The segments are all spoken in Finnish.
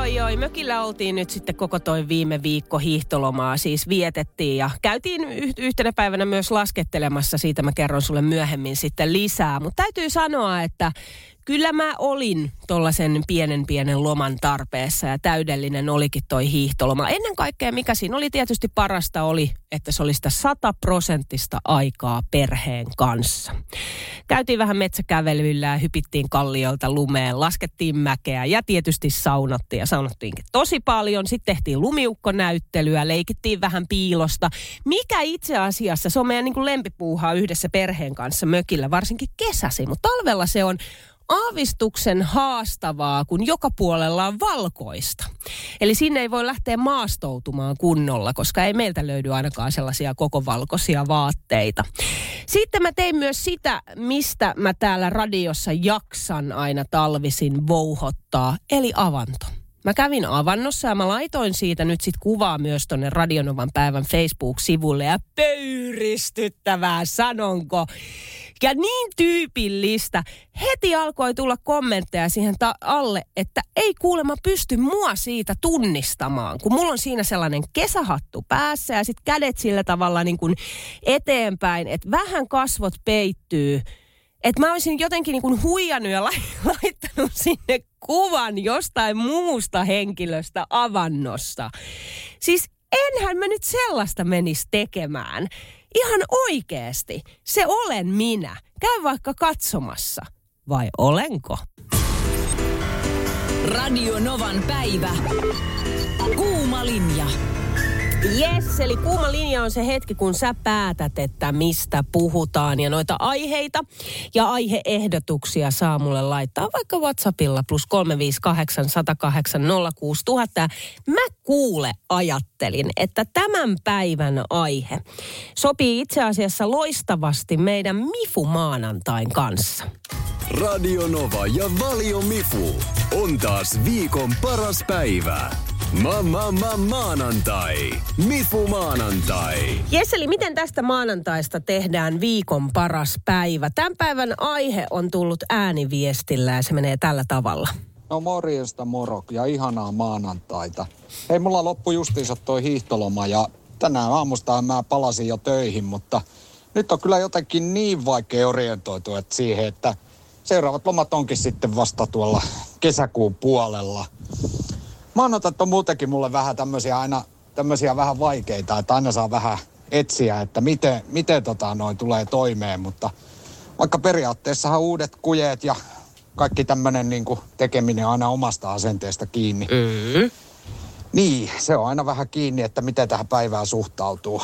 Oi, oi. Mökillä oltiin nyt sitten koko toi viime viikko hiihtolomaa siis vietettiin ja käytiin yh- yhtenä päivänä myös laskettelemassa. Siitä mä kerron sulle myöhemmin sitten lisää. Mutta täytyy sanoa, että kyllä mä olin tuollaisen pienen pienen loman tarpeessa ja täydellinen olikin toi hiihtoloma. Ennen kaikkea mikä siinä oli tietysti parasta oli, että se oli sitä sataprosenttista aikaa perheen kanssa. Käytiin vähän metsäkävelyillä ja hypittiin kalliolta lumeen, laskettiin mäkeä ja tietysti saunottiin ja saunottiinkin tosi paljon. Sitten tehtiin lumiukkonäyttelyä, leikittiin vähän piilosta. Mikä itse asiassa, se on meidän niin kuin lempipuuhaa yhdessä perheen kanssa mökillä, varsinkin kesäsi, mutta talvella se on aavistuksen haastavaa, kun joka puolella on valkoista. Eli sinne ei voi lähteä maastoutumaan kunnolla, koska ei meiltä löydy ainakaan sellaisia koko valkoisia vaatteita. Sitten mä tein myös sitä, mistä mä täällä radiossa jaksan aina talvisin vouhottaa, eli avanto. Mä kävin avannossa ja mä laitoin siitä nyt sit kuvaa myös tonne Radionovan päivän Facebook-sivulle ja pöyristyttävää, sanonko. Ja niin tyypillistä. Heti alkoi tulla kommentteja siihen ta- alle, että ei kuulemma pysty mua siitä tunnistamaan. Kun mulla on siinä sellainen kesähattu päässä ja sitten kädet sillä tavalla niin kuin eteenpäin, että vähän kasvot peittyy. Että mä olisin jotenkin niin kuin huijannut ja laittanut sinne kuvan jostain muusta henkilöstä avannossa. Siis enhän mä nyt sellaista menisi tekemään. Ihan oikeesti. Se olen minä. Käy vaikka katsomassa. Vai olenko? Radio Novan päivä. Kuuma linja. Yes, eli kuuma linja on se hetki, kun sä päätät, että mistä puhutaan. Ja noita aiheita ja aiheehdotuksia saa mulle laittaa vaikka WhatsAppilla plus 358 108 06000. Mä kuule ajattelin, että tämän päivän aihe sopii itse asiassa loistavasti meidän Mifu maanantain kanssa. Radio Nova ja Valio Mifu on taas viikon paras päivä. Ma, ma, ma, maanantai. Mifu maanantai. Jesseli, miten tästä maanantaista tehdään viikon paras päivä? Tämän päivän aihe on tullut ääniviestillä ja se menee tällä tavalla. No morjesta moro ja ihanaa maanantaita. Hei, mulla loppu justiinsa toi hiihtoloma ja tänään aamusta mä palasin jo töihin, mutta nyt on kyllä jotenkin niin vaikea orientoitua että siihen, että seuraavat lomat onkin sitten vasta tuolla kesäkuun puolella. Maanantait on muutenkin mulle vähän tämmöisiä aina tämmöisiä vähän vaikeita, että aina saa vähän etsiä, että miten, miten tota noin tulee toimeen, mutta vaikka periaatteessahan uudet kujeet ja kaikki tämmöinen niin tekeminen aina omasta asenteesta kiinni. Mm. Niin, se on aina vähän kiinni, että miten tähän päivään suhtautuu.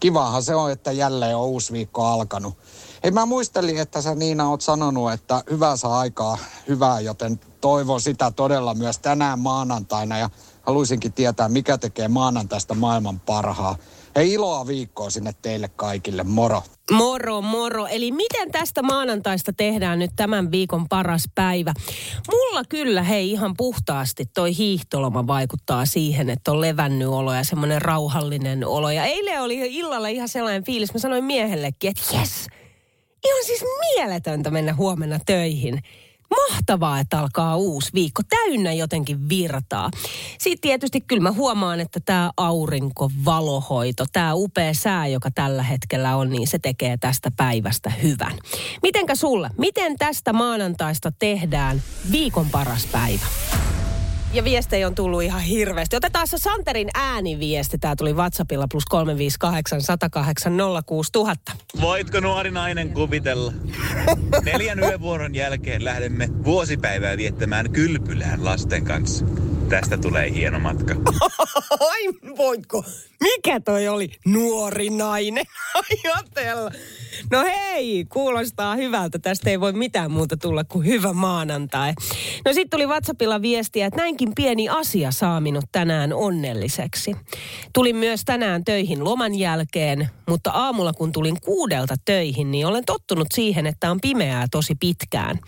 Kivahan se on, että jälleen on uusi viikko alkanut. Hei, mä muistelin, että sä Niina oot sanonut, että hyvää saa aikaa hyvää, joten toivon sitä todella myös tänään maanantaina ja haluaisinkin tietää, mikä tekee maanantaista maailman parhaa. Hei, iloa viikkoa sinne teille kaikille. Moro. Moro, moro. Eli miten tästä maanantaista tehdään nyt tämän viikon paras päivä? Mulla kyllä, hei, ihan puhtaasti toi hiihtoloma vaikuttaa siihen, että on levännyt olo ja semmoinen rauhallinen olo. Ja eilen oli illalla ihan sellainen fiilis, mä sanoin miehellekin, että jes, ihan siis mieletöntä mennä huomenna töihin. Mahtavaa, että alkaa uusi viikko, täynnä jotenkin virtaa. Sitten tietysti kyllä mä huomaan, että tämä aurinkovalohoito, tämä upea sää, joka tällä hetkellä on, niin se tekee tästä päivästä hyvän. Mitenkä sulle? Miten tästä maanantaista tehdään viikon paras päivä? Ja viestejä on tullut ihan hirveästi. Otetaan se Santerin ääniviesti. Tämä tuli WhatsAppilla plus 358 108 06000. Voitko nuori nainen kuvitella? Neljän yövuoron jälkeen lähdemme vuosipäivää viettämään kylpylään lasten kanssa. Tästä tulee hieno matka. Ai voitko? Mikä toi oli? Nuori nainen. Ajatella. No hei, kuulostaa hyvältä. Tästä ei voi mitään muuta tulla kuin hyvä maanantai. No sitten tuli WhatsAppilla viestiä, että näinkin pieni asia saa minut tänään onnelliseksi. Tulin myös tänään töihin loman jälkeen, mutta aamulla kun tulin kuudelta töihin, niin olen tottunut siihen, että on pimeää tosi pitkään.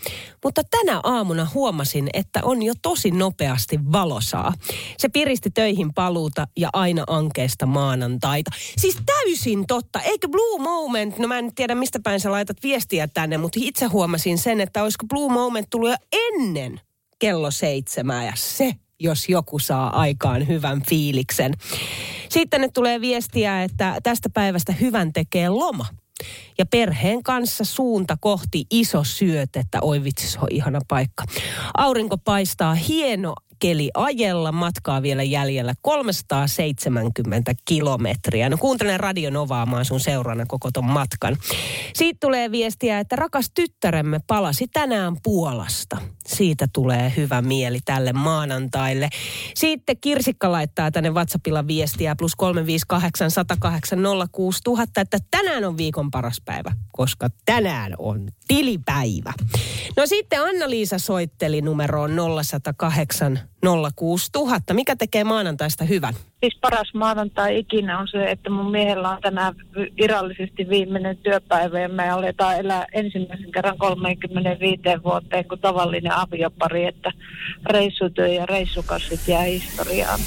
Mutta tänä aamuna huomasin, että on jo tosi nopeasti valosaa. Se piristi töihin paluuta ja aina ankeesta maanantaita. Siis täysin totta. Eikö Blue Moment, no mä en tiedä mistä päin sä laitat viestiä tänne, mutta itse huomasin sen, että olisiko Blue Moment tullut jo ennen kello seitsemää ja se jos joku saa aikaan hyvän fiiliksen. Sitten ne tulee viestiä, että tästä päivästä hyvän tekee loma. Ja perheen kanssa suunta kohti iso syötettä. Oi vitsi, se on ihana paikka. Aurinko paistaa hieno keli ajella. Matkaa vielä jäljellä 370 kilometriä. No kuuntelen Radio Novaa, sun seurana koko ton matkan. Siitä tulee viestiä, että rakas tyttäremme palasi tänään Puolasta. Siitä tulee hyvä mieli tälle maanantaille. Sitten Kirsikka laittaa tänne WhatsAppilla viestiä plus 358 108 06000, että tänään on viikon paras päivä, koska tänään on tilipäivä. No sitten Anna-Liisa soitteli numeroon 0108 06000. Mikä tekee maanantaista hyvän? Siis paras maanantai ikinä on se, että mun miehellä on tänään virallisesti viimeinen työpäivä ja me aletaan elää ensimmäisen kerran 35 vuoteen kuin tavallinen aviopari, että reissutyö ja reissukassit jää historiaan.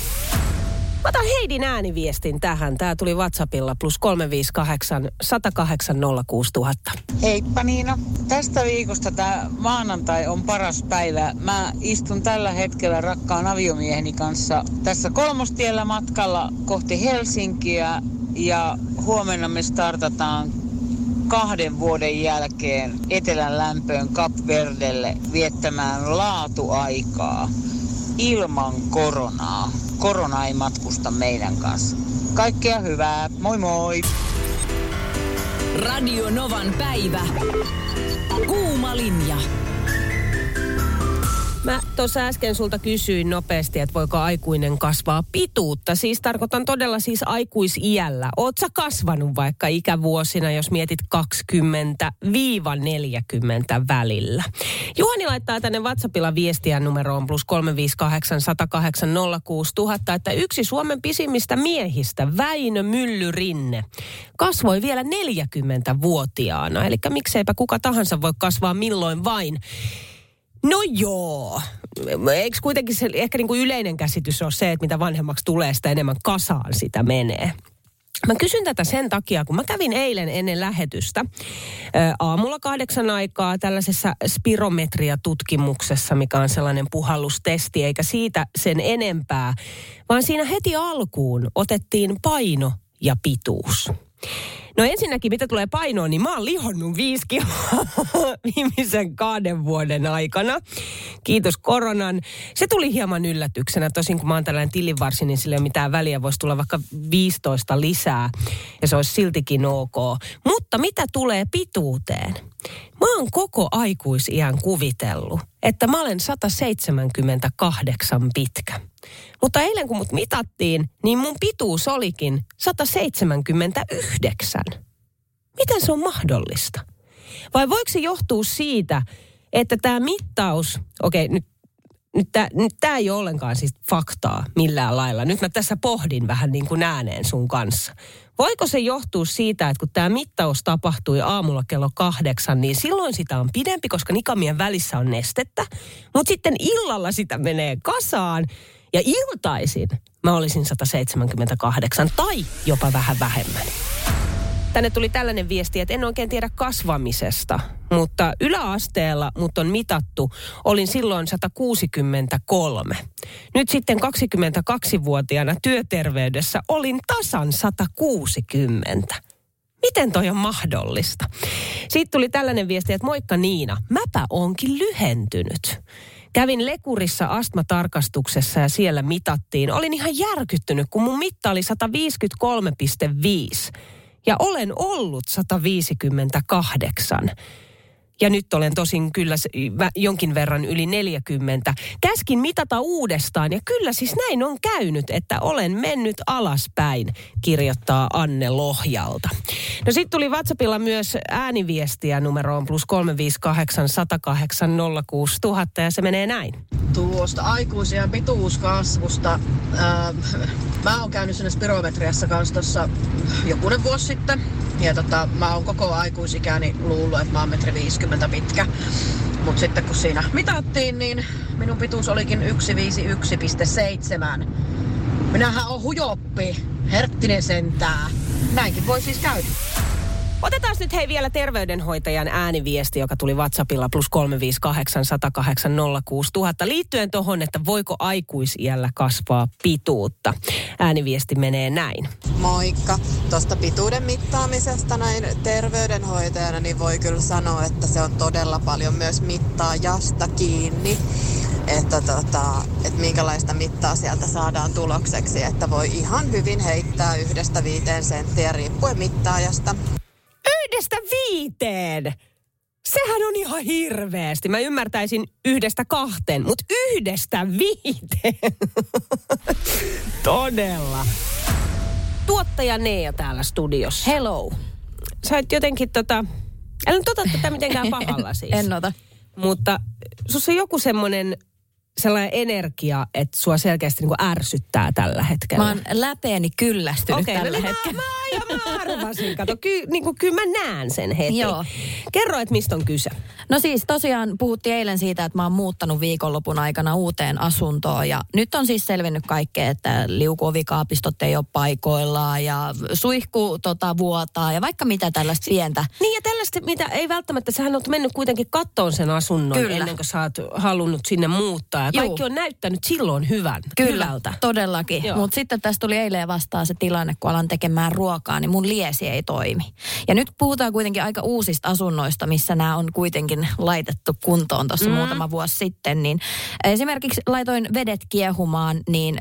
Mä otan Heidin ääniviestin tähän. Tää tuli WhatsAppilla plus 358 108 06000. Heippa Niina. Tästä viikosta tämä maanantai on paras päivä. Mä istun tällä hetkellä rakkaan aviomieheni kanssa tässä kolmostiellä matkalla kohti Helsinkiä ja huomenna me startataan kahden vuoden jälkeen etelän lämpöön Kapverdelle viettämään laatuaikaa ilman koronaa. Korona ei matkusta meidän kanssa. Kaikkea hyvää. Moi moi! Radio Novan päivä. Kuuma linja. Mä tuossa äsken sulta kysyin nopeasti, että voiko aikuinen kasvaa pituutta. Siis tarkoitan todella siis aikuisiällä. Oot sä kasvanut vaikka ikävuosina, jos mietit 20-40 välillä? Juhani laittaa tänne WhatsAppilla viestiä numeroon plus 358 108 06000, että yksi Suomen pisimmistä miehistä, Väinö Myllyrinne, kasvoi vielä 40-vuotiaana. Eli mikseipä kuka tahansa voi kasvaa milloin vain. No joo. Eikö kuitenkin se ehkä niin kuin yleinen käsitys on se, että mitä vanhemmaksi tulee, sitä enemmän kasaan sitä menee. Mä kysyn tätä sen takia, kun mä kävin eilen ennen lähetystä aamulla kahdeksan aikaa tällaisessa spirometria-tutkimuksessa, mikä on sellainen puhallustesti, eikä siitä sen enempää, vaan siinä heti alkuun otettiin paino ja pituus. No ensinnäkin, mitä tulee painoon, niin mä oon lihonnut viisi kiloa viimeisen kahden vuoden aikana. Kiitos koronan. Se tuli hieman yllätyksenä. Tosin kun mä oon tällainen tilinvarsi, niin sillä ei ole mitään väliä. Voisi tulla vaikka 15 lisää ja se olisi siltikin ok. Mutta mitä tulee pituuteen? Mä oon koko aikuisiän kuvitellut, että mä olen 178 pitkä. Mutta eilen kun mut mitattiin, niin mun pituus olikin 179. Miten se on mahdollista? Vai voiko se johtua siitä, että tämä mittaus, okei nyt nyt tämä nyt tää ei ole ollenkaan siis faktaa millään lailla. Nyt mä tässä pohdin vähän niin kuin ääneen sun kanssa. Voiko se johtua siitä, että kun tämä mittaus tapahtui aamulla kello kahdeksan, niin silloin sitä on pidempi, koska nikamien välissä on nestettä. Mutta sitten illalla sitä menee kasaan ja iltaisin mä olisin 178 tai jopa vähän vähemmän. Tänne tuli tällainen viesti, että en oikein tiedä kasvamisesta, mutta yläasteella mut on mitattu, olin silloin 163. Nyt sitten 22-vuotiaana työterveydessä olin tasan 160. Miten toi on mahdollista? Sitten tuli tällainen viesti, että moikka Niina, mäpä onkin lyhentynyt. Kävin Lekurissa astmatarkastuksessa ja siellä mitattiin. Olin ihan järkyttynyt, kun mun mitta oli 153,5 ja olen ollut 158. ja nyt olen tosin kyllä jonkin verran yli 40. Käskin mitata uudestaan ja kyllä siis näin on käynyt, että olen mennyt alaspäin, kirjoittaa Anne Lohjalta. No sitten tuli WhatsAppilla myös ääniviestiä numeroon plus 358 108 06000 ja se menee näin. tuosta aikuisien pituuskasvusta. Ää, mä oon käynyt sinne spirometriassa kanssa tuossa jokunen vuosi sitten. Ja tota, mä oon koko aikuisikäni luullut, että mä oon metri 50 pitkä. Mutta sitten kun siinä mitattiin, niin minun pituus olikin 151,7. Minähän on hujoppi, herttinen sentää. Näinkin voi siis käydä. Otetaan nyt hei vielä terveydenhoitajan ääniviesti, joka tuli WhatsAppilla plus 358 108 06000 liittyen tuohon, että voiko aikuisiällä kasvaa pituutta. Ääniviesti menee näin. Moikka. Tuosta pituuden mittaamisesta näin terveydenhoitajana niin voi kyllä sanoa, että se on todella paljon myös mittaajasta kiinni. Että, tota, että minkälaista mittaa sieltä saadaan tulokseksi, että voi ihan hyvin heittää yhdestä viiteen senttiä riippuen mittaajasta. Yhdestä viiteen! Sehän on ihan hirveästi. Mä ymmärtäisin yhdestä kahteen, mutta yhdestä viiteen. Todella. Tuottaja Nea täällä studiossa. Hello. Sä et jotenkin tota... Älä nyt ota tätä mitenkään pahalla siis. En ota. Mutta sussa on joku semmoinen sellainen energia, että sua selkeästi niin ärsyttää tällä hetkellä. Mä oon läpeeni kyllästynyt Okei, tällä no hetkellä. Mä, mä, mä arvasin. Kato, ky, niin kuin, kyllä mä näen sen heti. Joo. Kerro, että mistä on kyse. No siis tosiaan puhuttiin eilen siitä, että mä oon muuttanut viikonlopun aikana uuteen asuntoon ja nyt on siis selvinnyt kaikkea, että liukuovikaapistot ei ole paikoillaan ja suihku tota, vuotaa ja vaikka mitä tällaista pientä. Niin ja tällaista, mitä ei välttämättä, sähän oot mennyt kuitenkin kattoon sen asunnon Kyllä. ennen kuin sä oot halunnut sinne muuttaa. Ja Juu. kaikki on näyttänyt silloin hyvän, Kyllä, hyvältä. todellakin. Mutta sitten tässä tuli eilen vastaan se tilanne, kun alan tekemään ruokaa, niin mun liesi ei toimi. Ja nyt puhutaan kuitenkin aika uusista asunnoista, missä nämä on kuitenkin laitettu kuntoon tuossa mm. muutama vuosi sitten. Niin esimerkiksi laitoin vedet kiehumaan, niin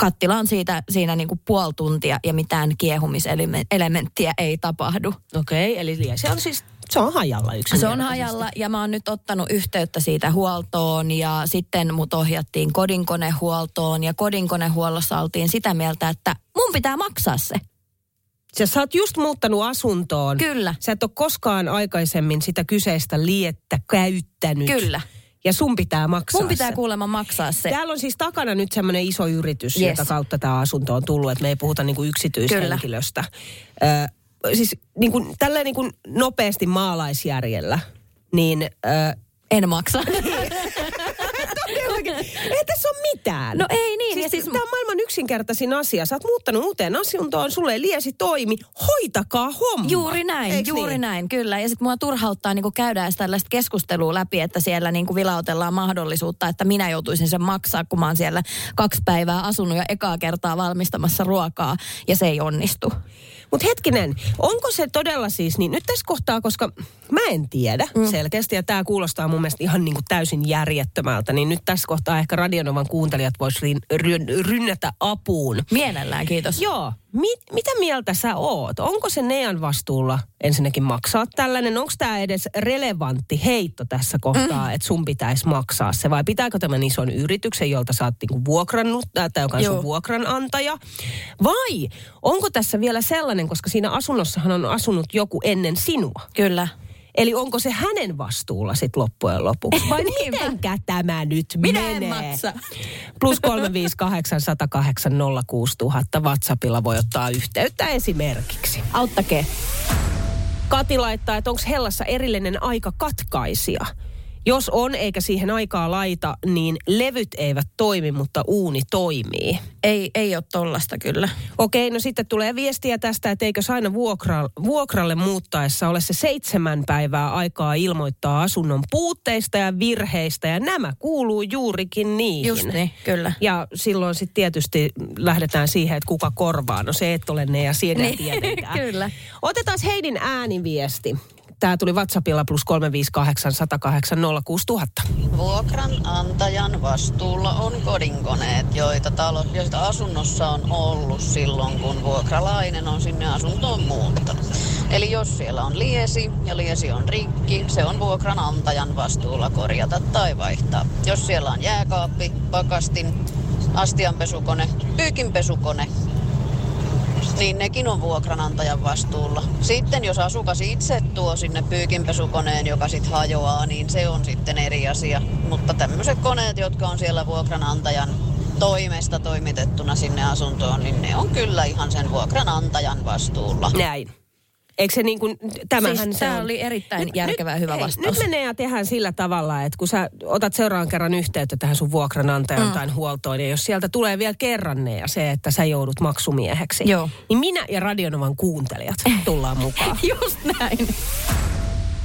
kattila on siitä, siinä niin kuin puoli tuntia ja mitään kiehumiselementtiä ei tapahdu. Okei, okay, eli se on siis, se on hajalla Se yksinkertaisesti. on hajalla ja mä oon nyt ottanut yhteyttä siitä huoltoon ja sitten mut ohjattiin kodinkonehuoltoon ja kodinkonehuollossa oltiin sitä mieltä, että mun pitää maksaa se. Sä, sä oot just muuttanut asuntoon. Kyllä. Sä et ole koskaan aikaisemmin sitä kyseistä liettä käyttänyt. Kyllä. Ja sun pitää maksaa Mun pitää se. kuulemma maksaa se. Täällä on siis takana nyt semmoinen iso yritys, Yes. jota kautta tämä asunto on tullut, että me ei puhuta niinku yksityishenkilöstä. Ö, siis niinku, tälleen niinku nopeasti maalaisjärjellä, niin... Ö, En maksa. Ei tässä ole mitään. No ei niin, Siis, siis, tämä on maailman yksinkertaisin asia. Sä oot muuttanut uuteen asuntoon, sulle ei liesi toimi. Hoitakaa homma. Juuri näin, Eiks juuri niin? näin, kyllä. Ja sitten mua turhauttaa niinku käydä tällaista keskustelua läpi, että siellä niinku vilautellaan mahdollisuutta, että minä joutuisin sen maksaa, kun mä oon siellä kaksi päivää asunut ja ekaa kertaa valmistamassa ruokaa ja se ei onnistu. Mutta hetkinen, onko se todella siis niin, nyt tässä kohtaa, koska mä en tiedä mm. selkeästi, ja tämä kuulostaa mun mielestä ihan niin kuin täysin järjettömältä, niin nyt tässä kohtaa ehkä Radionovan kuuntelijat vois rin, ryn, rynnätä apuun. Mielellään, kiitos. Joo, mit, mitä mieltä sä oot? Onko se Nean vastuulla ensinnäkin maksaa tällainen? Onko tämä edes relevantti heitto tässä kohtaa, mm. että sun pitäisi maksaa se? Vai pitääkö tämän ison yrityksen, jolta sä oot niinku vuokrannut, tai joka on sun Joo. vuokranantaja? Vai onko tässä vielä sellainen, koska siinä asunnossahan on asunut joku ennen sinua? Kyllä. Eli onko se hänen vastuulla sit loppujen lopuksi? Vai mitenkä tämä nyt Minä en menee? maksa. Plus 358 108 06000 WhatsAppilla voi ottaa yhteyttä esimerkiksi. Auttakee. Kati laittaa, että onko Hellassa erillinen aika katkaisia. Jos on eikä siihen aikaa laita, niin levyt eivät toimi, mutta uuni toimii. Ei, ei ole tollasta kyllä. Okei, no sitten tulee viestiä tästä, että eikö aina vuokra, vuokralle muuttaessa ole se seitsemän päivää aikaa ilmoittaa asunnon puutteista ja virheistä, ja nämä kuuluu juurikin niihin. Just niin, kyllä. Ja silloin sitten tietysti lähdetään siihen, että kuka korvaa. No se et ole ne ja sinä Niin, tietenkään. kyllä. Otetaan Heidin ääniviesti. Tämä tuli WhatsAppilla plus 358 108 06000. Vuokranantajan vastuulla on kodinkoneet, joita, talo, joita asunnossa on ollut silloin, kun vuokralainen on sinne asuntoon muuttanut. Eli jos siellä on liesi ja liesi on rikki, se on vuokranantajan vastuulla korjata tai vaihtaa. Jos siellä on jääkaappi, pakastin, astianpesukone, pyykinpesukone, niin nekin on vuokranantajan vastuulla. Sitten jos asukas itse tuo sinne pyykinpesukoneen, joka sitten hajoaa, niin se on sitten eri asia. Mutta tämmöiset koneet, jotka on siellä vuokranantajan toimesta toimitettuna sinne asuntoon, niin ne on kyllä ihan sen vuokranantajan vastuulla. Näin. Eikö se niin kuin, tämähän Siis se on. oli erittäin järkevä ja hyvä ei, vastaus. Nyt menee ja tehdään sillä tavalla, että kun sä otat seuraavan kerran yhteyttä tähän sun vuokranantajan Mm. tai huoltoon, ja jos sieltä tulee vielä kerran ne ja se, että sä joudut maksumieheksi, Joo. niin minä ja Radionovan kuuntelijat tullaan mukaan. Just näin.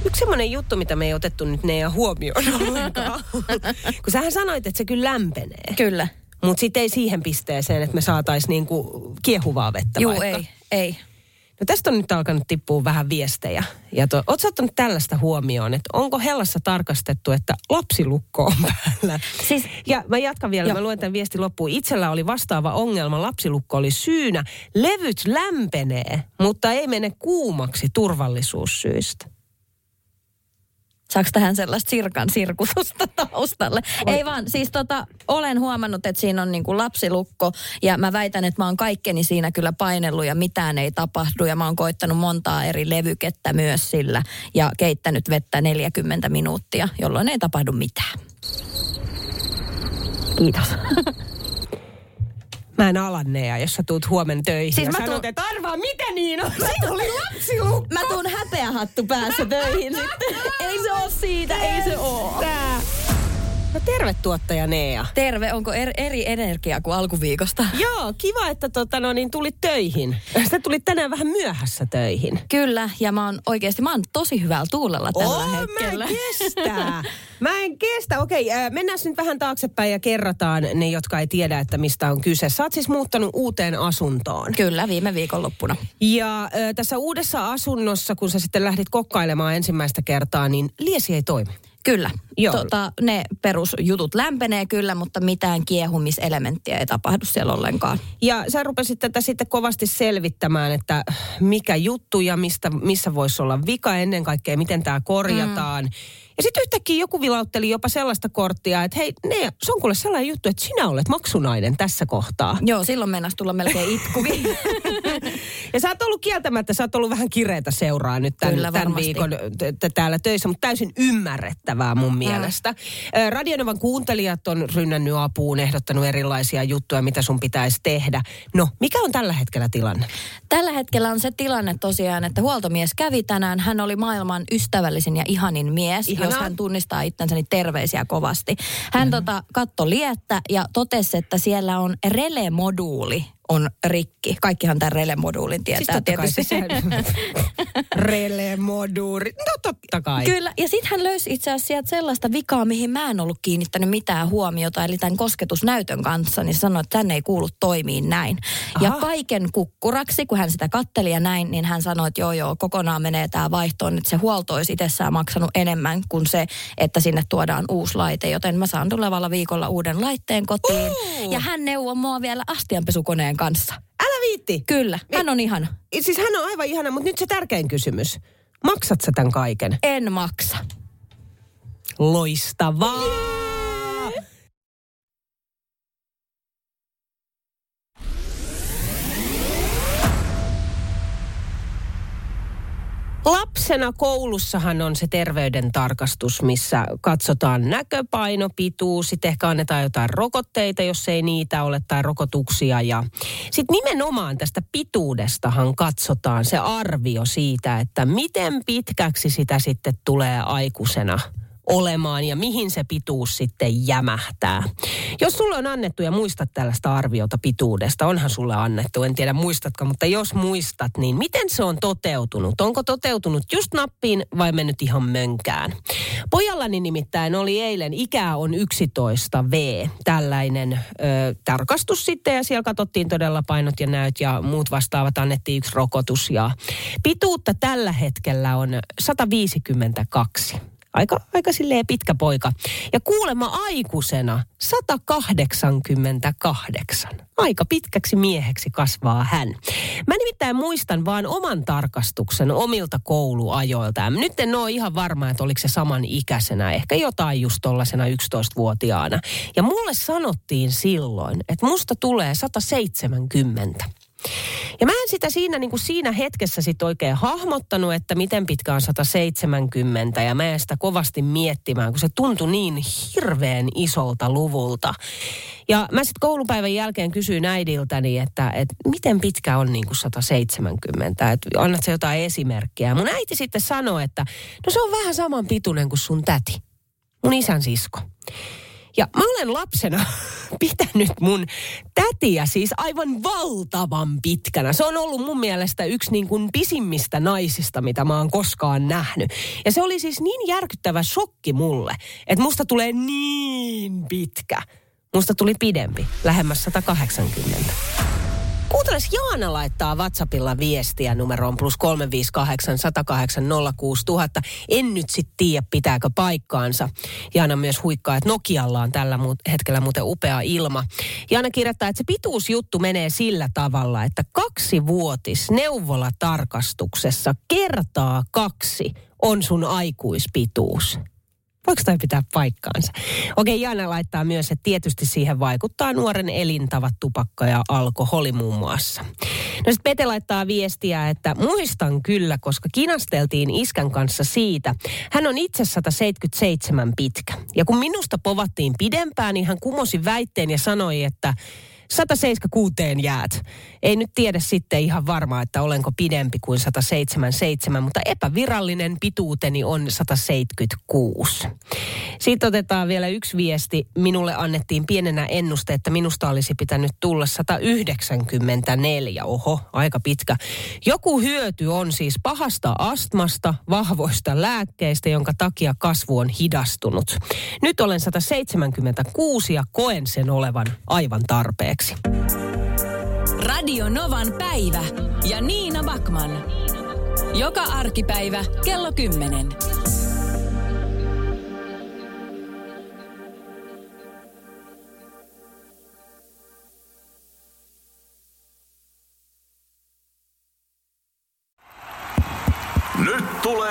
Yksi semmoinen juttu, mitä me ei otettu nyt Nea huomioon ollenkaan. kun sähän sanoit, että se kyllä lämpenee. Kyllä. Mutta sitten ei siihen pisteeseen, että me saataisiin niinku kiehuvaa vettä Juu, vaikka. ei, ei. No tästä on nyt alkanut tippua vähän viestejä. Ja to, ootko ottanut tällaista huomioon, että onko Hellassa tarkastettu, että lapsilukko on päällä? Siis, ja mä jatkan vielä, Joo. mä luen tämän viestin loppuun. Itsellä oli vastaava ongelma, lapsilukko oli syynä. Levyt lämpenee, mutta ei mene kuumaksi turvallisuussyistä. Saako tähän sellaista sirkan sirkutusta taustalle? Ei vaan, siis tota, olen huomannut, että siinä on niinku lapsilukko ja mä väitän, että mä oon kaikkeni siinä kyllä painellut ja mitään ei tapahdu ja mä oon koittanut montaa eri levykettä myös sillä ja keittänyt vettä 40 minuuttia, jolloin ei tapahdu mitään. Kiitos. Mä en ala Nea, jos sä tuut huomenna töihin Siis ja mä sanot, tuun- että arvaa mitä niin on. Siinä oli lapsilukko. Mä tuun häpeähattu päässä töihin sitten. Ei se oo siitä, ei se oo. Tää. No terve tuottaja Nea. Terve, onko er, eri energia kuin alkuviikosta? Joo, kiva, että tota, no, niin tulit töihin. Sä tulit tänään vähän myöhässä töihin. Kyllä, ja mä oon oikeasti, mä oon tosi hyvällä tuulella tällä Oo, hetkellä. Mä en kestä. Mä en kestä. Okei, äh, mennään nyt vähän taaksepäin ja kerrataan ne, jotka ei tiedä, että mistä on kyse. Sä oot siis muuttanut uuteen asuntoon. Kyllä, viime viikonloppuna. Ja äh, tässä uudessa asunnossa, kun sä sitten lähdit kokkailemaan ensimmäistä kertaa, niin liesi ei toimi. Kyllä. Joo. Tota, ne perusjutut lämpenee kyllä, mutta mitään kiehumiselementtiä ei tapahdu siellä ollenkaan. Ja sä rupesit tätä sitten kovasti selvittämään, että mikä juttu ja mistä, missä voisi olla vika ennen kaikkea, miten tämä korjataan. Mm. Ja sitten yhtäkkiä joku vilautteli jopa sellaista korttia, että hei, ne, se on kuule sellainen juttu, että sinä olet maksunainen tässä kohtaa. Joo, silloin mennäisi tulla melkein itkukin. Ja sä oot ollut kieltämättä, sä oot ollut vähän kireitä seuraa nyt tämän, Kyllä, tämän viikon t- täällä töissä, mutta täysin ymmärrettävää mun mielestä. Ö, Radionovan kuuntelijat on rynnännyt apuun, ehdottanut erilaisia juttuja, mitä sun pitäisi tehdä. No, mikä on tällä hetkellä tilanne? Tällä hetkellä on se tilanne tosiaan, että huoltomies kävi tänään. Hän oli maailman ystävällisin ja ihanin mies, Ihanaa. jos hän tunnistaa itsensä, niin terveisiä kovasti. Hän tota, katto liettä ja totesi, että siellä on relemoduuli on rikki. Kaikkihan tämän relemoduulin tietää Siis kai tietysti. se Relemoduuri. No totta kai. Kyllä, ja sitten hän löysi itse asiassa sieltä sellaista vikaa, mihin mä en ollut kiinnittänyt mitään huomiota, eli tämän kosketusnäytön kanssa, niin sanoi, että tänne ei kuulu toimiin näin. Ja Aha. kaiken kukkuraksi, kun hän sitä katteli ja näin, niin hän sanoi, että joo joo, kokonaan menee tämä vaihtoon, että se huolto olisi itsessään maksanut enemmän kuin se, että sinne tuodaan uusi laite, joten mä saan tulevalla viikolla uuden laitteen kotiin. Oo. Ja hän neuvoi mua vielä astianpesukoneen kanssa. Älä viitti. Kyllä, hän on ihana. Siis hän on aivan ihana, mutta nyt se tärkein kysymys. Maksat sä tämän kaiken? En maksa. Loistavaa! Lapsena koulussahan on se terveydentarkastus, missä katsotaan näköpaino, pituus, sitten ehkä annetaan jotain rokotteita, jos ei niitä ole, tai rokotuksia. Ja sitten nimenomaan tästä pituudestahan katsotaan se arvio siitä, että miten pitkäksi sitä sitten tulee aikuisena olemaan ja mihin se pituus sitten jämähtää. Jos sulle on annettu ja muistat tällaista arviota pituudesta, onhan sulle annettu, en tiedä muistatko, mutta jos muistat, niin miten se on toteutunut? Onko toteutunut just nappiin vai mennyt ihan mönkään? Pojallani nimittäin oli eilen, ikää on 11 V, tällainen ö, tarkastus sitten ja siellä katsottiin todella painot ja näyt ja muut vastaavat, annettiin yksi rokotus ja pituutta tällä hetkellä on 152. Aika, aika silleen pitkä poika. Ja kuulemma aikuisena 188. Aika pitkäksi mieheksi kasvaa hän. Mä nimittäin muistan vaan oman tarkastuksen omilta kouluajoilta. Nyt en ole ihan varma, että oliko se saman ikäisenä. Ehkä jotain just tollasena 11-vuotiaana. Ja mulle sanottiin silloin, että musta tulee 170. Ja mä en sitä siinä, niin kuin siinä hetkessä sit oikein hahmottanut, että miten pitkä on 170 ja mä en sitä kovasti miettimään, kun se tuntui niin hirveän isolta luvulta. Ja mä sitten koulupäivän jälkeen kysyin äidiltäni, että, että miten pitkä on niin kuin 170, että annat se jotain esimerkkiä. Mun äiti sitten sanoi, että no se on vähän saman pituinen kuin sun täti, mun isän sisko. Ja mä olen lapsena pitänyt mun tätiä siis aivan valtavan pitkänä. Se on ollut mun mielestä yksi niin kuin pisimmistä naisista, mitä mä oon koskaan nähnyt. Ja se oli siis niin järkyttävä shokki mulle, että musta tulee niin pitkä. Musta tuli pidempi, lähemmäs 180. Kuunteles, Jaana laittaa WhatsAppilla viestiä numeroon plus 358 108 06000. En nyt sit tiedä, pitääkö paikkaansa. Jaana myös huikkaa, että Nokialla on tällä hetkellä muuten upea ilma. Jaana kirjoittaa, että se pituusjuttu menee sillä tavalla, että kaksi vuotis neuvolatarkastuksessa kertaa kaksi on sun aikuispituus. Voiko toi pitää paikkaansa? Okei, Jaana laittaa myös, että tietysti siihen vaikuttaa nuoren elintavat, tupakka ja alkoholi muun muassa. No sitten Pete laittaa viestiä, että muistan kyllä, koska kinasteltiin iskän kanssa siitä. Hän on itse 177 pitkä. Ja kun minusta povattiin pidempään, niin hän kumosi väitteen ja sanoi, että 176 jäät. Ei nyt tiedä sitten ihan varmaa, että olenko pidempi kuin 177, mutta epävirallinen pituuteni on 176. Sitten otetaan vielä yksi viesti. Minulle annettiin pienenä ennuste, että minusta olisi pitänyt tulla 194. Oho, aika pitkä. Joku hyöty on siis pahasta astmasta, vahvoista lääkkeistä, jonka takia kasvu on hidastunut. Nyt olen 176 ja koen sen olevan aivan tarpeeksi tarpeeksi. Radio Novan päivä ja Niina Bakman. Joka arkipäivä kello 10.